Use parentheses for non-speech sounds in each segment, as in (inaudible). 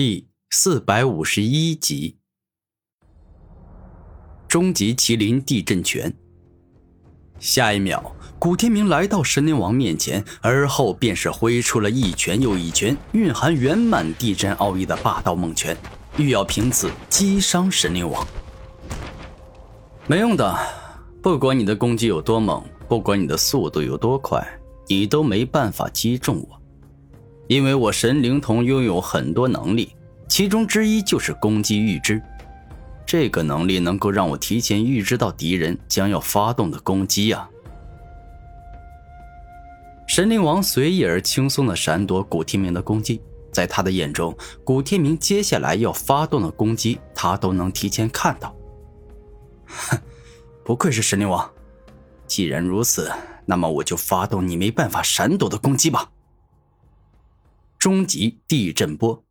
第四百五十一集，终极麒麟地震拳。下一秒，古天明来到神灵王面前，而后便是挥出了一拳又一拳，蕴含圆满地震奥义的霸道猛拳，欲要凭此击伤神灵王。没用的，不管你的攻击有多猛，不管你的速度有多快，你都没办法击中我。因为我神灵童拥有很多能力，其中之一就是攻击预知。这个能力能够让我提前预知到敌人将要发动的攻击啊！神灵王随意而轻松的闪躲古天明的攻击，在他的眼中，古天明接下来要发动的攻击，他都能提前看到。哼，不愧是神灵王！既然如此，那么我就发动你没办法闪躲的攻击吧！终极地震波！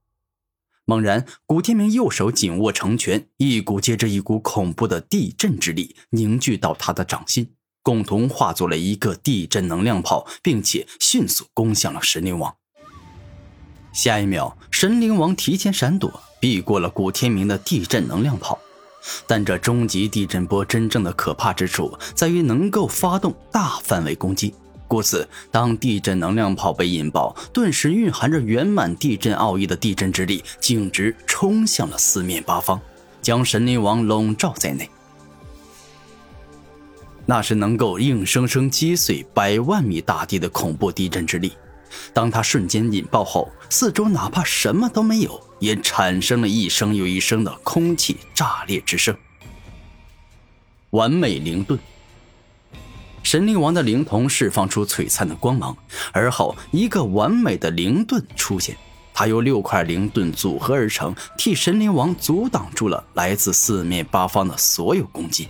猛然，古天明右手紧握成拳，一股接着一股恐怖的地震之力凝聚到他的掌心，共同化作了一个地震能量炮，并且迅速攻向了神灵王。下一秒，神灵王提前闪躲，避过了古天明的地震能量炮。但这终极地震波真正的可怕之处，在于能够发动大范围攻击。故此，当地震能量炮被引爆，顿时蕴含着圆满地震奥义的地震之力，径直冲向了四面八方，将神灵王笼罩在内。那是能够硬生生击碎百万米大地的恐怖地震之力。当它瞬间引爆后，四周哪怕什么都没有，也产生了一声又一声的空气炸裂之声。完美灵盾。神灵王的灵瞳释放出璀璨的光芒，而后一个完美的灵盾出现。它由六块灵盾组合而成，替神灵王阻挡住了来自四面八方的所有攻击。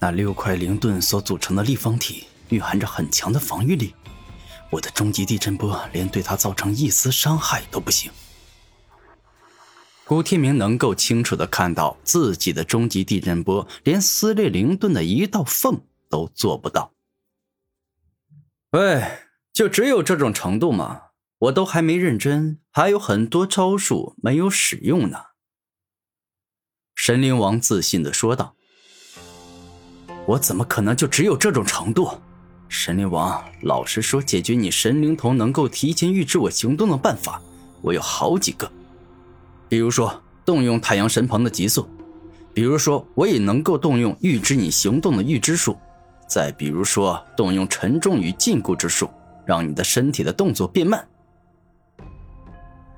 那六块灵盾所组成的立方体蕴含着很强的防御力，我的终极地震波连对它造成一丝伤害都不行。古天明能够清楚的看到自己的终极地震波连撕裂灵盾的一道缝。都做不到。喂，就只有这种程度吗？我都还没认真，还有很多招数没有使用呢。神灵王自信的说道：“我怎么可能就只有这种程度？神灵王，老实说，解决你神灵童能够提前预知我行动的办法，我有好几个。比如说，动用太阳神鹏的极速；比如说，我也能够动用预知你行动的预知术。”再比如说，动用沉重与禁锢之术，让你的身体的动作变慢。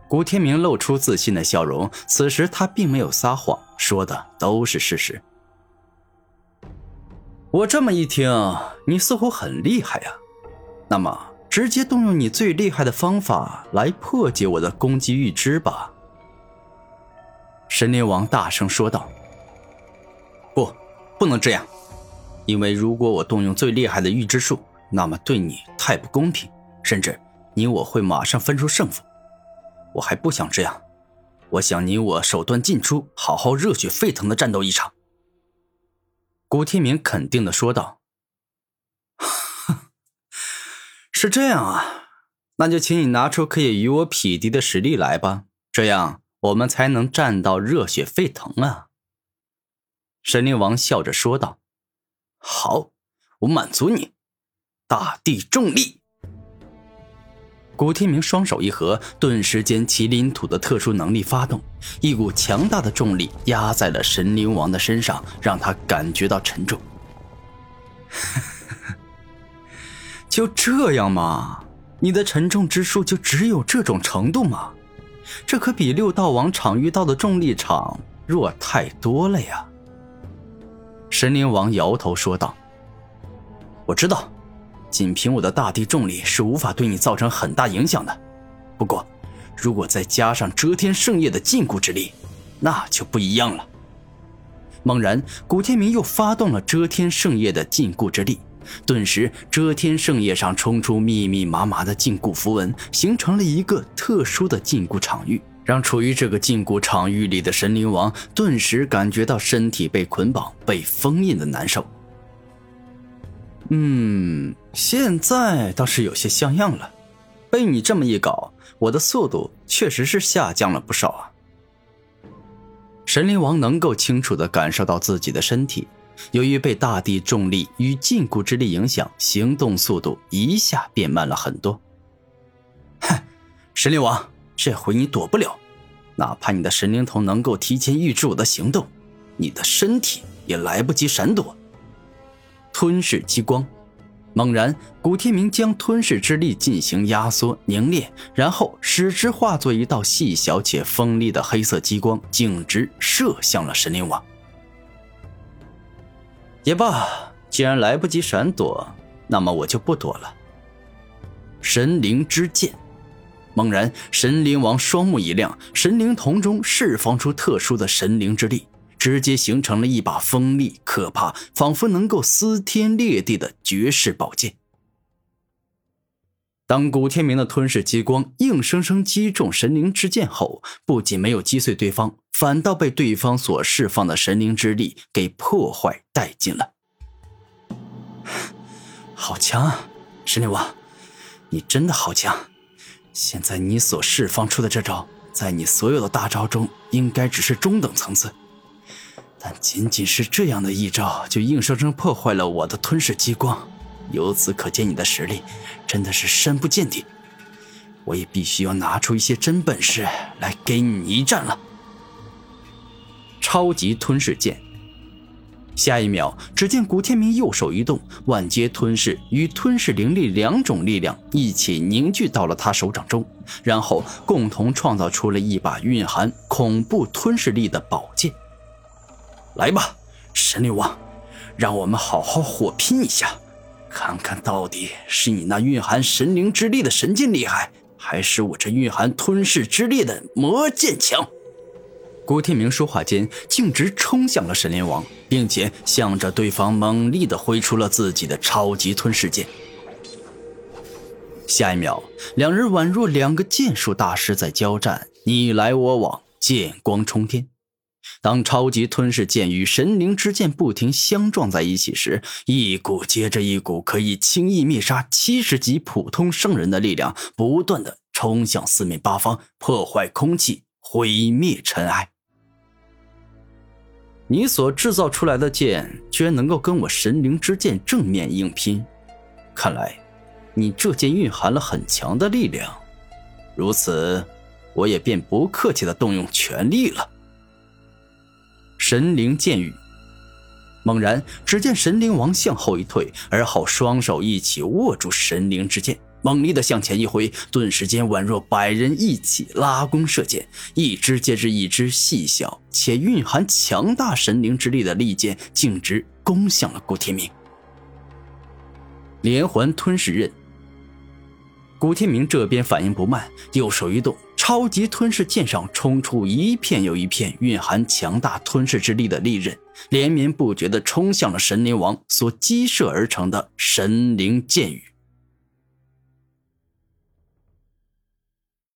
古天明露出自信的笑容，此时他并没有撒谎，说的都是事实。我这么一听，你似乎很厉害呀，那么直接动用你最厉害的方法来破解我的攻击预知吧。神灵王大声说道：“不，不能这样。”因为如果我动用最厉害的预知术，那么对你太不公平，甚至你我会马上分出胜负。我还不想这样，我想你我手段尽出，好好热血沸腾的战斗一场。古天明肯定的说道：“ (laughs) 是这样啊，那就请你拿出可以与我匹敌的实力来吧，这样我们才能战到热血沸腾啊。”神灵王笑着说道。好，我满足你。大地重力，古天明双手一合，顿时间麒麟土的特殊能力发动，一股强大的重力压在了神灵王的身上，让他感觉到沉重。(laughs) 就这样吗？你的沉重之术就只有这种程度吗？这可比六道王场遇到的重力场弱太多了呀！神灵王摇头说道：“我知道，仅凭我的大地重力是无法对你造成很大影响的。不过，如果再加上遮天圣业的禁锢之力，那就不一样了。”猛然，古天明又发动了遮天圣业的禁锢之力，顿时，遮天圣业上冲出密密麻麻的禁锢符文，形成了一个特殊的禁锢场域。让处于这个禁锢场域里的神灵王顿时感觉到身体被捆绑、被封印的难受。嗯，现在倒是有些像样了。被你这么一搞，我的速度确实是下降了不少啊。神灵王能够清楚地感受到自己的身体，由于被大地重力与禁锢之力影响，行动速度一下变慢了很多。哼，神灵王，这回你躲不了，哪怕你的神灵头能够提前预知我的行动，你的身体也来不及闪躲。吞噬激光。猛然，古天明将吞噬之力进行压缩凝练，然后使之化作一道细小且锋利的黑色激光，径直射向了神灵王。也罢，既然来不及闪躲，那么我就不躲了。神灵之剑，猛然，神灵王双目一亮，神灵瞳中释放出特殊的神灵之力。直接形成了一把锋利、可怕，仿佛能够撕天裂地的绝世宝剑。当古天明的吞噬激光硬生生击中神灵之剑后，不仅没有击碎对方，反倒被对方所释放的神灵之力给破坏殆尽了。(sighs) 好强啊，神灵王，你真的好强！现在你所释放出的这招，在你所有的大招中，应该只是中等层次。但仅仅是这样的一招，就硬生生破坏了我的吞噬激光，由此可见你的实力真的是深不见底。我也必须要拿出一些真本事来给你一战了。超级吞噬剑。下一秒，只见古天明右手一动，万阶吞噬与吞噬灵力两种力量一起凝聚到了他手掌中，然后共同创造出了一把蕴含恐怖吞噬力的宝剑。来吧，神灵王，让我们好好火拼一下，看看到底是你那蕴含神灵之力的神剑厉害，还是我这蕴含吞噬之力的魔剑强？古天明说话间，径直冲向了神灵王，并且向着对方猛力的挥出了自己的超级吞噬剑。下一秒，两人宛若两个剑术大师在交战，你来我往，剑光冲天。当超级吞噬剑与神灵之剑不停相撞在一起时，一股接着一股可以轻易灭杀七十级普通圣人的力量，不断的冲向四面八方，破坏空气，毁灭尘埃。你所制造出来的剑，居然能够跟我神灵之剑正面硬拼，看来，你这剑蕴含了很强的力量。如此，我也便不客气的动用全力了。神灵剑雨。猛然，只见神灵王向后一退，而后双手一起握住神灵之剑，猛力的向前一挥，顿时间宛若百人一起拉弓射箭，一支接着一支细小且蕴含强大神灵之力的利剑，径直攻向了古天明。连环吞噬刃。古天明这边反应不慢，右手一动。超级吞噬剑上冲出一片又一片蕴含强大吞噬之力的利刃，连绵不绝地冲向了神灵王所激射而成的神灵剑雨。